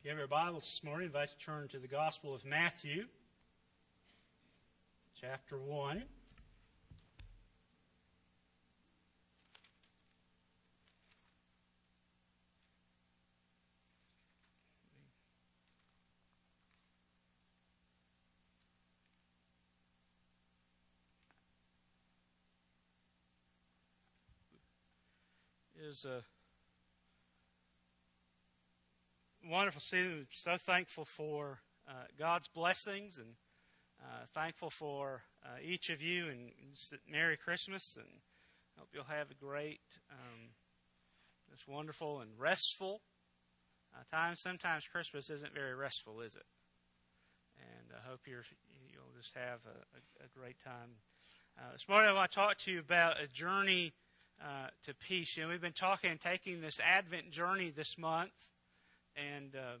If you have your Bibles this morning, I invite you to turn to the Gospel of Matthew, chapter 1. Is a wonderful season. So thankful for uh, God's blessings and uh, thankful for uh, each of you and Merry Christmas and hope you'll have a great, um, wonderful and restful uh, time. Sometimes Christmas isn't very restful, is it? And I hope you're, you'll just have a, a, a great time. Uh, this morning I want to talk to you about a journey uh, to peace. You know, we've been talking and taking this Advent journey this month and uh,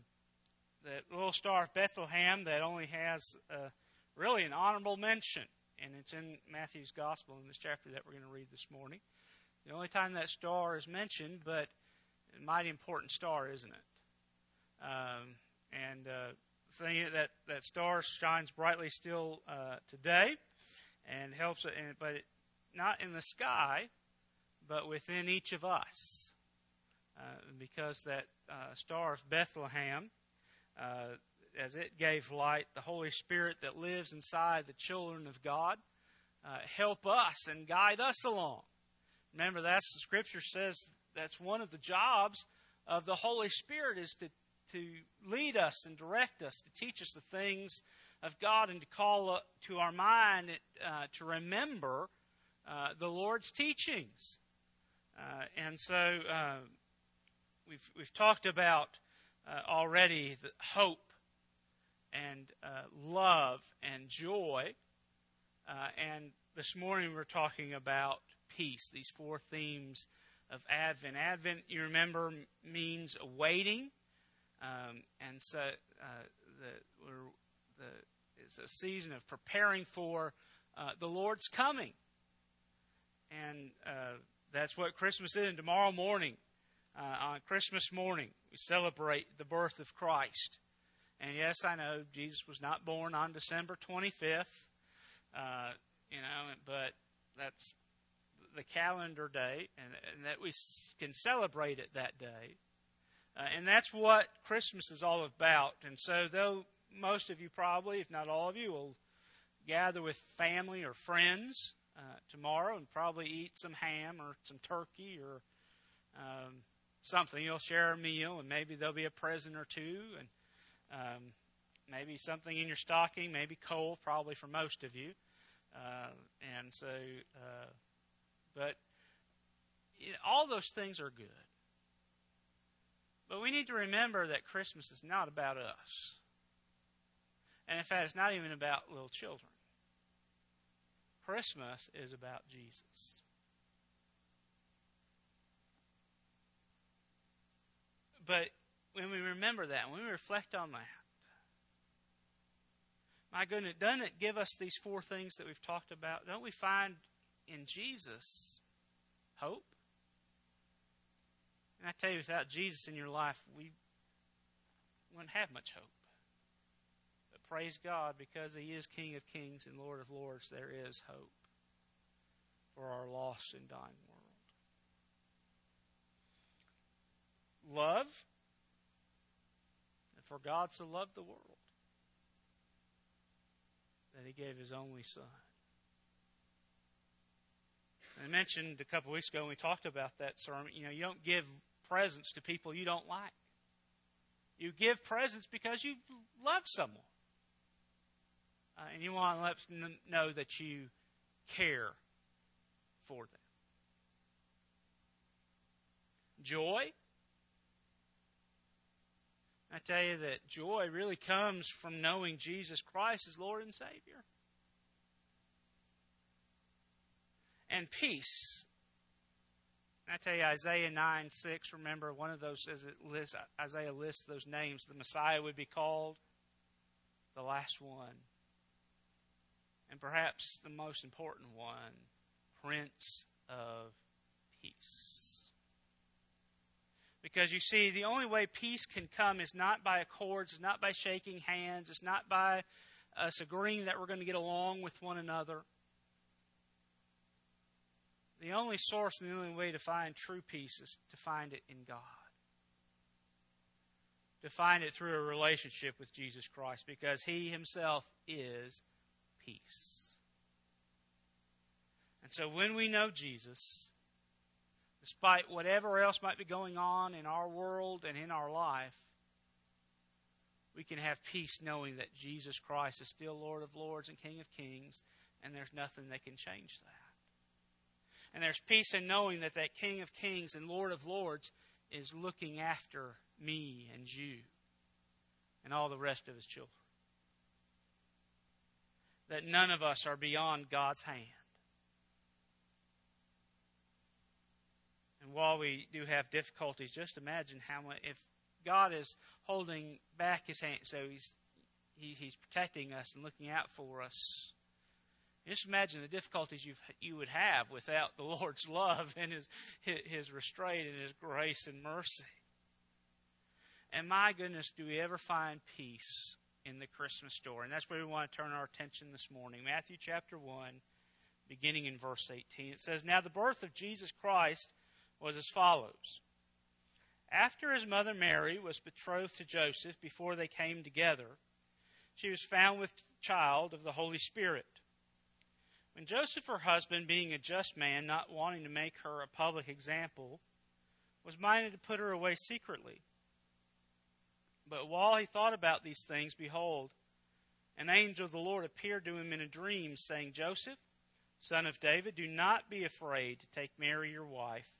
that little star of Bethlehem that only has uh, really an honorable mention, and it's in Matthew's Gospel in this chapter that we're going to read this morning. The only time that star is mentioned, but a mighty important star, isn't it? Um, and uh, thing that that star shines brightly still uh, today, and helps it, but not in the sky, but within each of us. Uh, because that uh, star of Bethlehem, uh, as it gave light, the Holy Spirit that lives inside the children of God, help us and guide us along. Remember, that's the Scripture says that's one of the jobs of the Holy Spirit is to to lead us and direct us, to teach us the things of God, and to call to our mind uh, to remember uh, the Lord's teachings. Uh, and so we've we've talked about uh, already hope and uh, love and joy, uh, and this morning we're talking about peace. These four themes of Advent. Advent, you remember, means awaiting, um, and so uh, the, the it's a season of preparing for uh, the Lord's coming, and uh, that's what Christmas is. And tomorrow morning uh, on Christmas morning, we celebrate the birth of Christ. And yes, I know Jesus was not born on December 25th, uh, you know, but that's the calendar date, and, and that we can celebrate it that day. Uh, and that's what Christmas is all about. And so, though most of you probably, if not all of you, will gather with family or friends uh, tomorrow and probably eat some ham or some turkey or um, something. You'll share a meal, and maybe there'll be a present or two, and um, maybe something in your stocking, maybe coal, probably for most of you. Uh, and so, uh, but you know, all those things are good. But we need to remember that Christmas is not about us. And in fact, it's not even about little children. Christmas is about Jesus. But when we remember that, when we reflect on that, my goodness, doesn't it give us these four things that we've talked about? Don't we find in Jesus hope? And I tell you, without Jesus in your life, we wouldn't have much hope. But praise God, because He is King of kings and Lord of lords, there is hope for our lost and dying world. Love. And for God so loved the world that he gave his only son. I mentioned a couple weeks ago when we talked about that sermon, you know, you don't give presents to people you don't like. You give presents because you love someone. Uh, and you want to let them know that you care for them. Joy I tell you that joy really comes from knowing Jesus Christ as Lord and Savior. And peace. I tell you, Isaiah 9 6, remember one of those, as it lists, Isaiah lists those names, the Messiah would be called the last one. And perhaps the most important one, Prince of Peace. Because you see, the only way peace can come is not by accords, it's not by shaking hands, it's not by us agreeing that we're going to get along with one another. The only source and the only way to find true peace is to find it in God. To find it through a relationship with Jesus Christ because He Himself is peace. And so when we know Jesus, despite whatever else might be going on in our world and in our life, we can have peace knowing that Jesus Christ is still Lord of Lords and King of Kings, and there's nothing that can change that. And there's peace in knowing that that King of Kings and Lord of Lords is looking after me and you and all the rest of his children. That none of us are beyond God's hand. While we do have difficulties, just imagine how much, if God is holding back his hand, so he's, he, he's protecting us and looking out for us. Just imagine the difficulties you you would have without the Lord's love and his, his restraint and His grace and mercy. And my goodness, do we ever find peace in the Christmas story? And that's where we want to turn our attention this morning. Matthew chapter 1, beginning in verse 18. It says, Now the birth of Jesus Christ was as follows. After his mother Mary was betrothed to Joseph before they came together, she was found with child of the Holy Spirit. When Joseph, her husband, being a just man, not wanting to make her a public example, was minded to put her away secretly. But while he thought about these things, behold, an angel of the Lord appeared to him in a dream, saying, Joseph, son of David, do not be afraid to take Mary your wife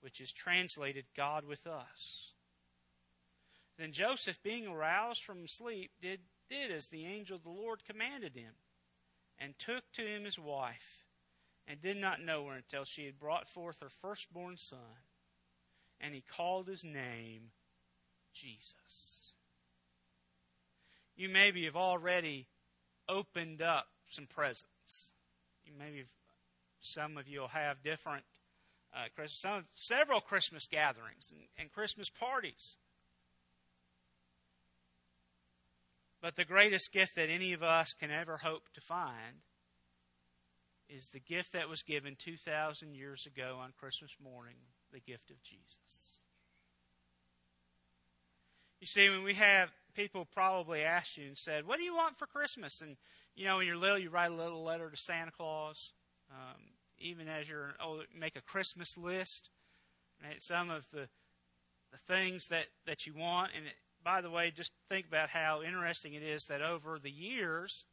which is translated God with us. Then Joseph, being aroused from sleep, did, did as the angel of the Lord commanded him, and took to him his wife, and did not know her until she had brought forth her firstborn son, and he called his name Jesus. You maybe have already opened up some presents. You maybe some of you will have different uh, Christmas, some, several Christmas gatherings and, and Christmas parties. But the greatest gift that any of us can ever hope to find is the gift that was given 2,000 years ago on Christmas morning the gift of Jesus. You see, when we have people probably asked you and said, What do you want for Christmas? And, you know, when you're little, you write a little letter to Santa Claus. Um, even as you're oh, make a Christmas list, right? some of the the things that that you want. And it, by the way, just think about how interesting it is that over the years,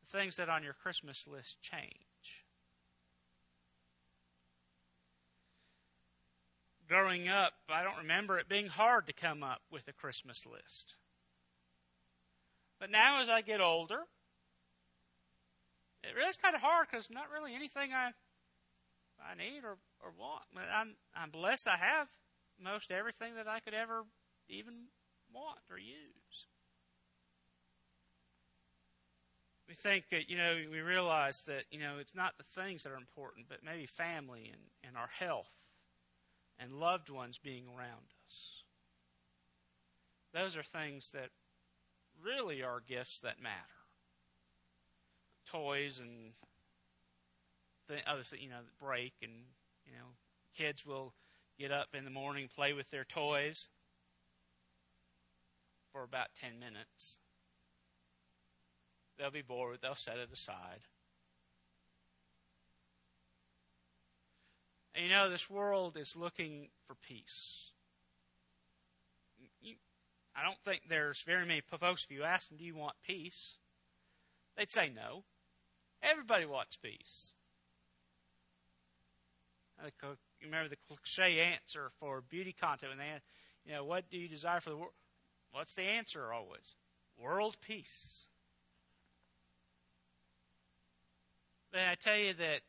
the things that on your Christmas list change. Growing up, I don't remember it being hard to come up with a Christmas list. But now, as I get older, it really is kind of hard because not really anything I I need or, or want. I'm I'm blessed. I have most everything that I could ever even want or use. We think that you know we realize that you know it's not the things that are important, but maybe family and, and our health and loved ones being around us. Those are things that really are gifts that matter toys and th- other you know break and you know kids will get up in the morning play with their toys for about 10 minutes. They'll be bored they'll set it aside. And you know this world is looking for peace. You, i don't think there's very many folks if you ask them do you want peace? They'd say no Everybody wants peace. You remember the cliche answer for beauty contest when they You know, what do you desire for the world? What's the answer always? World peace. Then I tell you that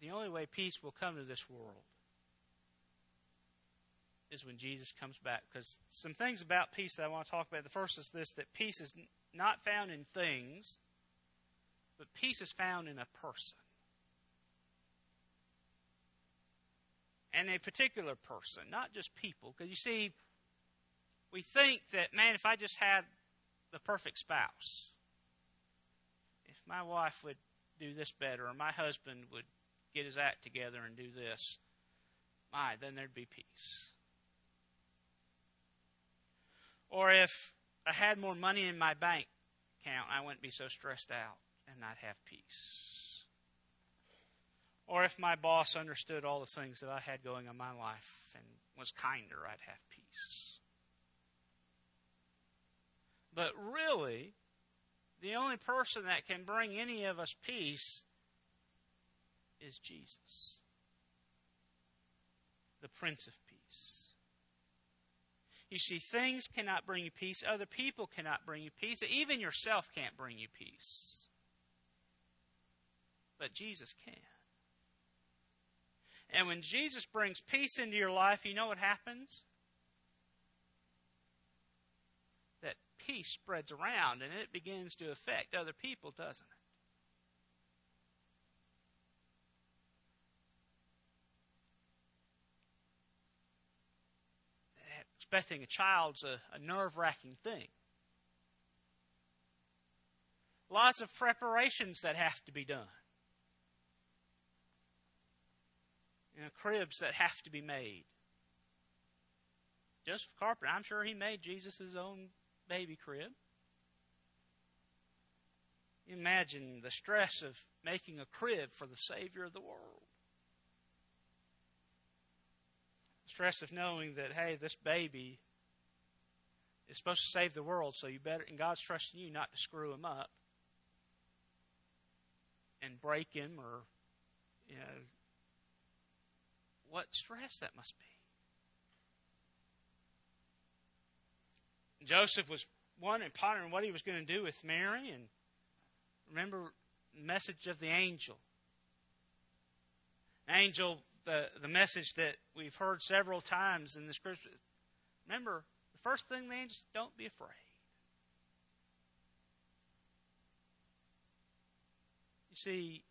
the only way peace will come to this world is when Jesus comes back. Because some things about peace that I want to talk about. The first is this that peace is not found in things, but peace is found in a person. And a particular person, not just people. Because you see, we think that, man, if I just had the perfect spouse, if my wife would do this better, or my husband would get his act together and do this, my, then there'd be peace. Or if I had more money in my bank account, I wouldn't be so stressed out and I'd have peace. Or if my boss understood all the things that I had going on in my life and was kinder, I'd have peace. But really, the only person that can bring any of us peace is Jesus, the Prince of Peace. You see, things cannot bring you peace, other people cannot bring you peace, even yourself can't bring you peace. But Jesus can. And when Jesus brings peace into your life, you know what happens? That peace spreads around and it begins to affect other people, doesn't it? expecting a child's a, a nerve wracking thing. Lots of preparations that have to be done. You know, cribs that have to be made. Joseph Carpenter, I'm sure he made Jesus' own baby crib. Imagine the stress of making a crib for the Savior of the world. stress of knowing that, hey, this baby is supposed to save the world, so you better, and God's trusting you not to screw him up and break him or, you know, what stress that must be. Joseph was and pondering what he was going to do with Mary, and remember the message of the angel. Angel the, the message that we've heard several times in the scripture. Remember, the first thing the angels don't be afraid. You see,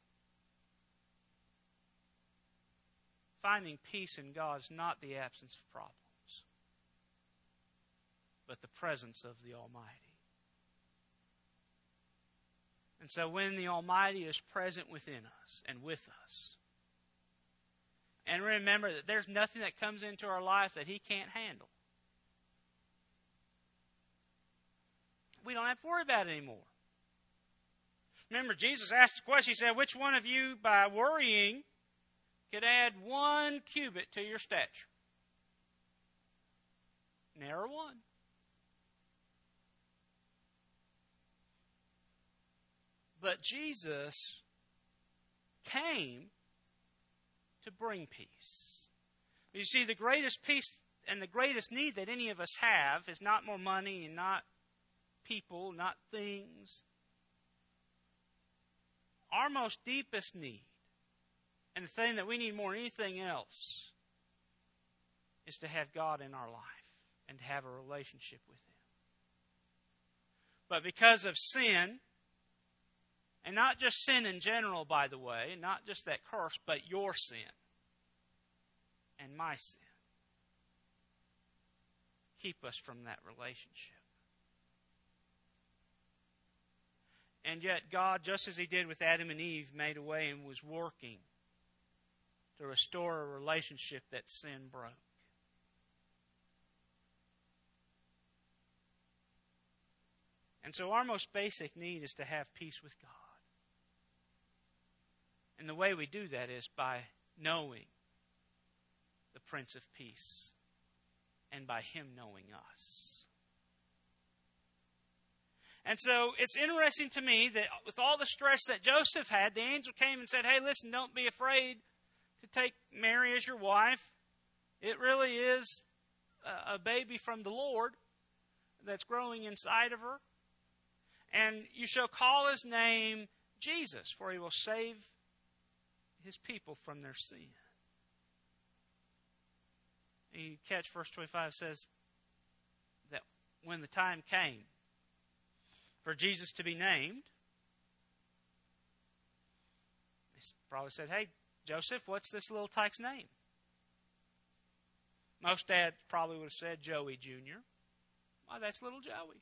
finding peace in God is not the absence of problems, but the presence of the Almighty. And so when the Almighty is present within us and with us, and remember that there's nothing that comes into our life that He can't handle. We don't have to worry about it anymore. Remember, Jesus asked the question, He said, Which one of you, by worrying, could add one cubit to your stature? Never one. But Jesus came to bring peace. You see, the greatest peace and the greatest need that any of us have is not more money and not people, not things. Our most deepest need, and the thing that we need more than anything else, is to have God in our life and to have a relationship with Him. But because of sin, and not just sin in general, by the way, not just that curse, but your sin and my sin. Keep us from that relationship. And yet, God, just as He did with Adam and Eve, made a way and was working to restore a relationship that sin broke. And so, our most basic need is to have peace with God. And the way we do that is by knowing the Prince of Peace and by Him knowing us. And so it's interesting to me that with all the stress that Joseph had, the angel came and said, Hey, listen, don't be afraid to take Mary as your wife. It really is a baby from the Lord that's growing inside of her. And you shall call his name Jesus, for he will save his people from their sin. And you catch verse 25 says that when the time came for Jesus to be named, they probably said, Hey, Joseph, what's this little tyke's name? Most dads probably would have said Joey Jr. Why, that's little Joey.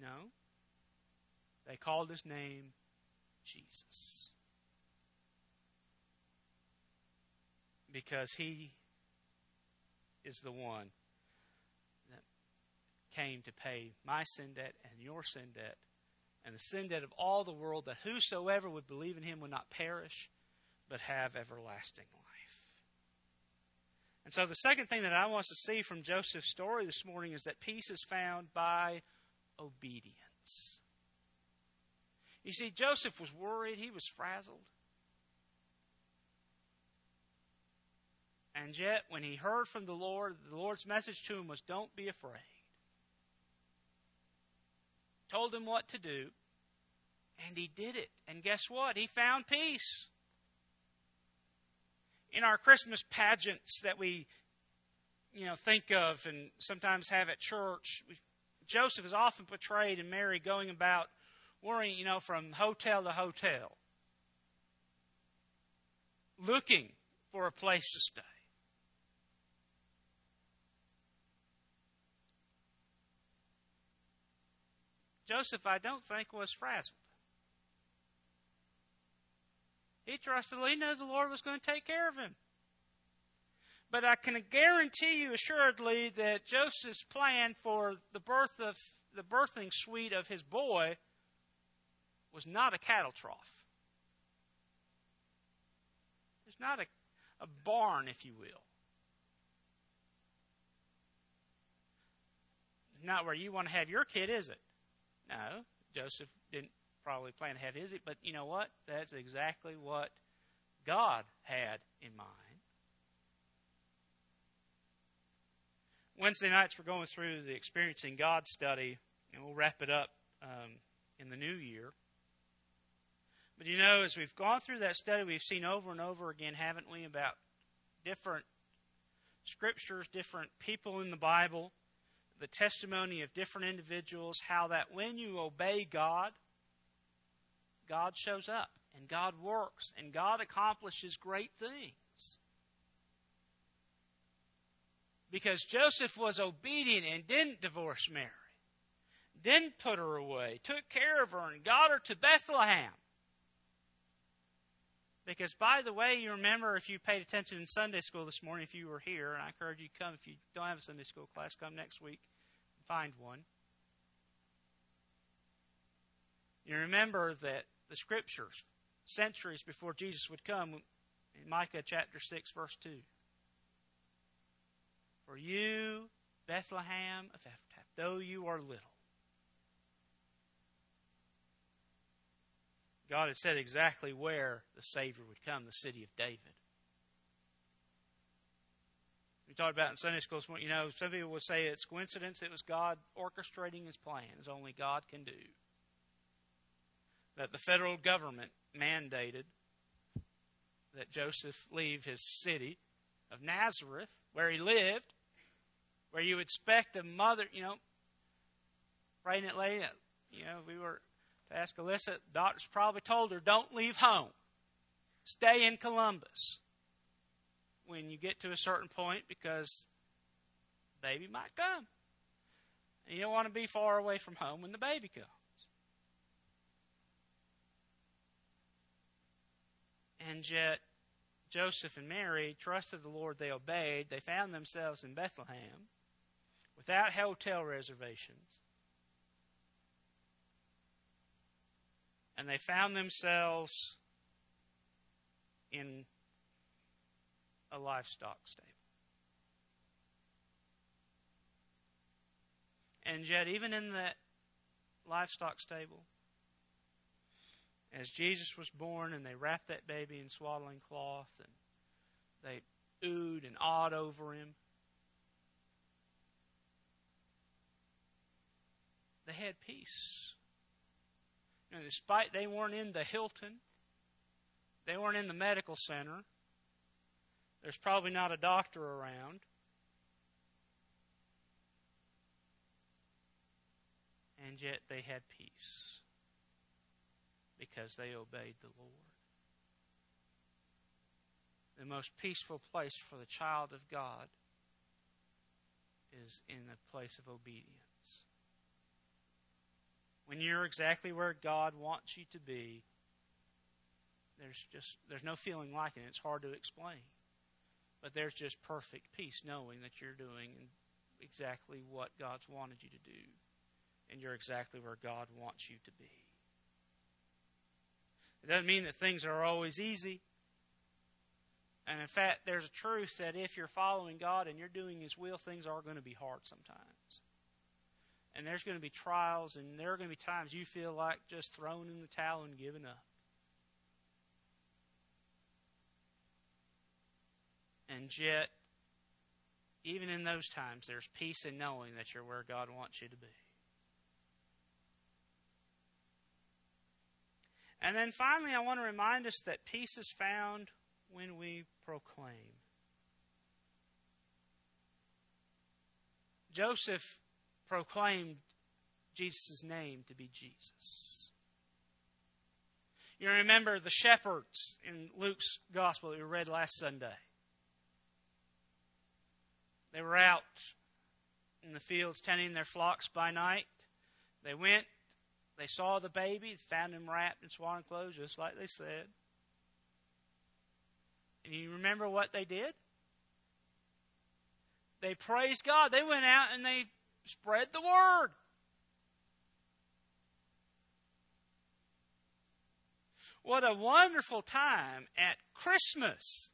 No. They called his name Jesus. Because he is the one that came to pay my sin debt and your sin debt and the sin debt of all the world, that whosoever would believe in him would not perish, but have everlasting life. And so, the second thing that I want us to see from Joseph's story this morning is that peace is found by obedience. You see, Joseph was worried, he was frazzled. And yet, when he heard from the Lord, the Lord's message to him was, Don't be afraid. Told him what to do, and he did it. And guess what? He found peace. In our Christmas pageants that we, you know, think of and sometimes have at church, Joseph is often portrayed and Mary going about worrying, you know, from hotel to hotel, looking for a place to stay. Joseph, I don't think, was frazzled. He trusted, he knew the Lord was going to take care of him. But I can guarantee you assuredly that Joseph's plan for the birth of the birthing suite of his boy was not a cattle trough. It's not a, a barn, if you will. Not where you want to have your kid, is it? No. Joseph didn't probably plan to have his, but you know what? That's exactly what God had in mind. Wednesday nights we're going through the Experiencing God study, and we'll wrap it up um, in the new year. But you know, as we've gone through that study, we've seen over and over again, haven't we, about different scriptures, different people in the Bible, the testimony of different individuals, how that when you obey God, God shows up and God works and God accomplishes great things. Because Joseph was obedient and didn't divorce Mary, didn't put her away, took care of her, and got her to Bethlehem. Because, by the way, you remember if you paid attention in Sunday school this morning, if you were here, and I encourage you to come. If you don't have a Sunday school class, come next week find one. You remember that the scriptures, centuries before Jesus would come, in Micah chapter 6, verse 2. For you, Bethlehem of Ephraim, though you are little, God had said exactly where the Savior would come, the city of David. We talked about in Sunday school, you know, some people would say it's coincidence. It was God orchestrating his plans. only God can do. That the federal government mandated that Joseph leave his city of Nazareth, where he lived, where you expect a mother, you know, pregnant lady, you know, we were to ask Alyssa, doctors probably told her, don't leave home. Stay in Columbus when you get to a certain point because baby might come. And you don't want to be far away from home when the baby comes. And yet, Joseph and Mary trusted the Lord. They obeyed. They found themselves in Bethlehem without hotel reservations. and they found themselves in a livestock stable. And yet, even in that livestock stable, as Jesus was born and they wrapped that baby in swaddling cloth and They oohed and awed over him. They had peace. And despite they weren't in the Hilton, they weren't in the medical center, there's probably not a doctor around. And yet they had peace because they obeyed the Lord. The most peaceful place for the child of God is in a place of obedience. When you're exactly where God wants you to be, there's just there's no feeling like it. It's hard to explain. But there's just perfect peace knowing that you're doing exactly what God's wanted you to do. And you're exactly where God wants you to be. It doesn't mean that things are always easy. And in fact, there's a truth that if you're following God and you're doing His will, things are going to be hard sometimes. And there's going to be trials, and there are going to be times you feel like just throwing in the towel and giving up. And yet, even in those times, there's peace in knowing that you're where God wants you to be. And then finally, I want to remind us that peace is found when we proclaim. Joseph proclaimed Jesus' name to be Jesus. You remember the shepherds in Luke's gospel that we read last Sunday. They were out in the fields tending their flocks by night. They went, they saw the baby, found him wrapped in swaddling clothes, just like they said. And you remember what they did? They praised God. They went out and they spread the word. What a wonderful time at Christmas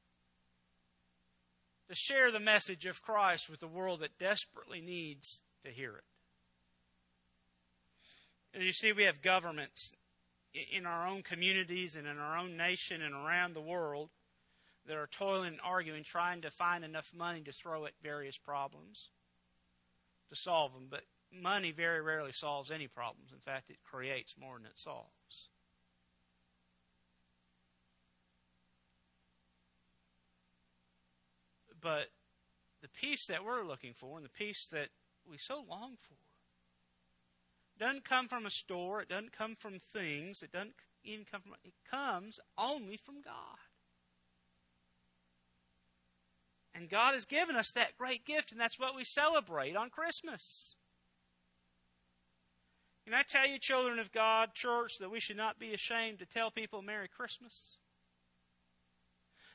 to share the message of Christ with the world that desperately needs to hear it. As you see, we have governments in our own communities and in our own nation and around the world that are toiling and arguing, trying to find enough money to throw at various problems to solve them. But money very rarely solves any problems. In fact, it creates more than it solves. But the peace that we're looking for and the peace that we so long for doesn't come from a store, it doesn't come from things, it doesn't even come from it comes only from God. And God has given us that great gift, and that's what we celebrate on Christmas. Can I tell you, children of God, church, that we should not be ashamed to tell people Merry Christmas?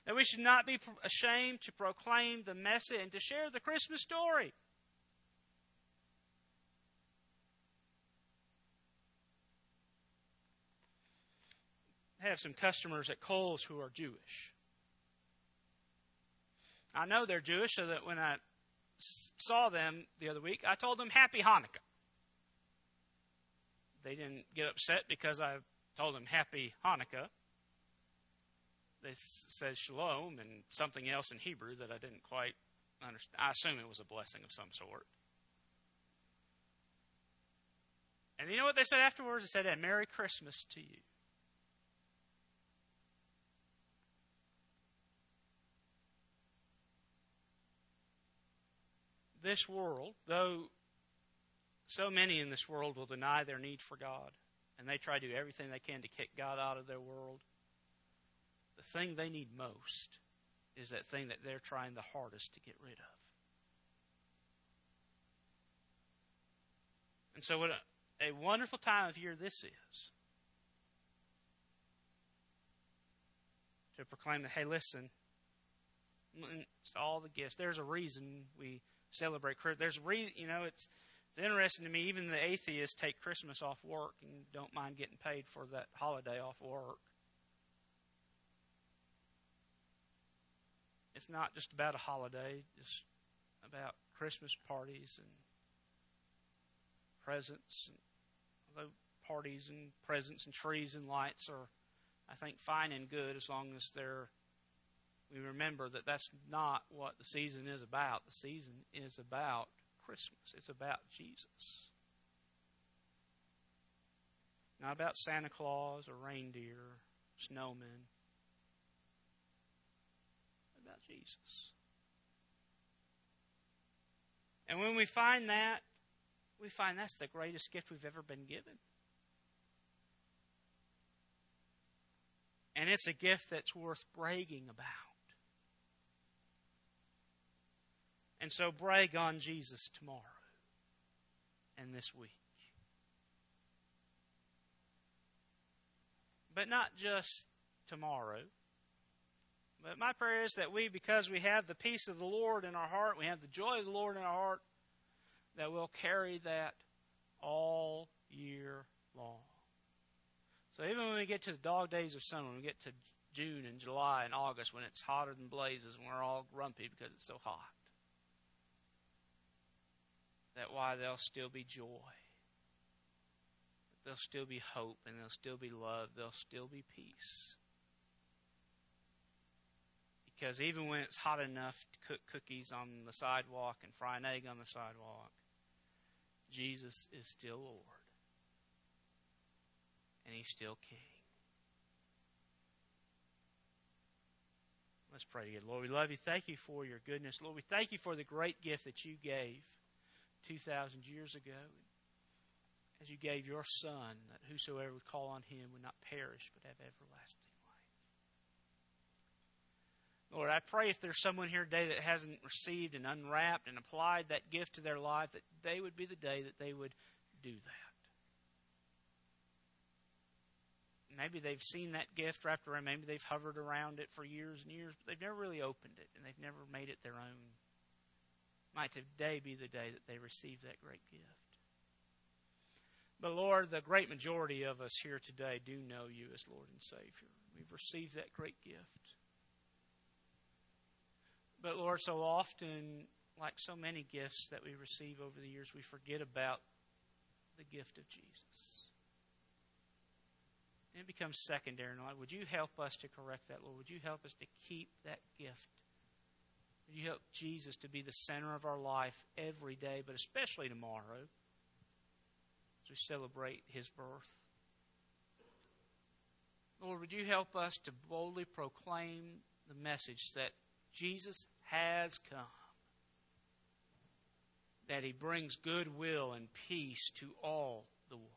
That we should not be ashamed to proclaim the message and to share the Christmas story. I have some customers at Kohl's who are Jewish. I know they're Jewish, so that when I saw them the other week, I told them Happy Hanukkah. They didn't get upset because I told them Happy Hanukkah they says shalom and something else in Hebrew that I didn't quite understand. I assume it was a blessing of some sort. And you know what they said afterwards? They said, "And Merry Christmas to you." This world, though so many in this world will deny their need for God, and they try to do everything they can to kick God out of their world, the thing they need most is that thing that they're trying the hardest to get rid of. And so, what a, a wonderful time of year this is to proclaim that, hey, listen, all the gifts. There's a reason we celebrate Christmas. There's a reason, you know, it's it's interesting to me. Even the atheists take Christmas off work and don't mind getting paid for that holiday off work. It's not just about a holiday, it's about Christmas parties and presents. And although parties and presents and trees and lights are, I think, fine and good as long as they're we remember that that's not what the season is about. The season is about Christmas, it's about Jesus. Not about Santa Claus or reindeer, snowmen. About Jesus. And when we find that, we find that's the greatest gift we've ever been given. And it's a gift that's worth bragging about. And so brag on Jesus tomorrow and this week. But not just tomorrow. But my prayer is that we, because we have the peace of the Lord in our heart, we have the joy of the Lord in our heart, that we'll carry that all year long. So even when we get to the dog days of summer, when we get to June and July and August, when it's hotter than blazes and we're all grumpy because it's so hot, that why there'll still be joy. There'll still be hope and there'll still be love. There'll still be peace. Because even when it's hot enough to cook cookies on the sidewalk and fry an egg on the sidewalk, Jesus is still Lord. And He's still King. Let's pray together. Lord, we love you. Thank you for your goodness. Lord, we thank you for the great gift that you gave 2,000 years ago. As you gave your Son, that whosoever would call on him would not perish but have everlasting. Lord, I pray if there's someone here today that hasn't received and unwrapped and applied that gift to their life, that they would be the day that they would do that. Maybe they've seen that gift wrapped around, maybe they've hovered around it for years and years, but they've never really opened it and they've never made it their own. Might today be the day that they receive that great gift. But Lord, the great majority of us here today do know you as Lord and Savior. We've received that great gift. But Lord, so often, like so many gifts that we receive over the years, we forget about the gift of Jesus. And it becomes secondary in life. Would you help us to correct that, Lord? Would you help us to keep that gift Would you help Jesus to be the center of our life every day, but especially tomorrow as we celebrate his birth? Lord, would you help us to boldly proclaim the message that Jesus has come, that he brings goodwill and peace to all the world,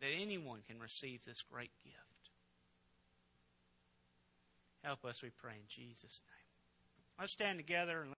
that anyone can receive this great gift. Help us, we pray, in Jesus' name. Let's stand together and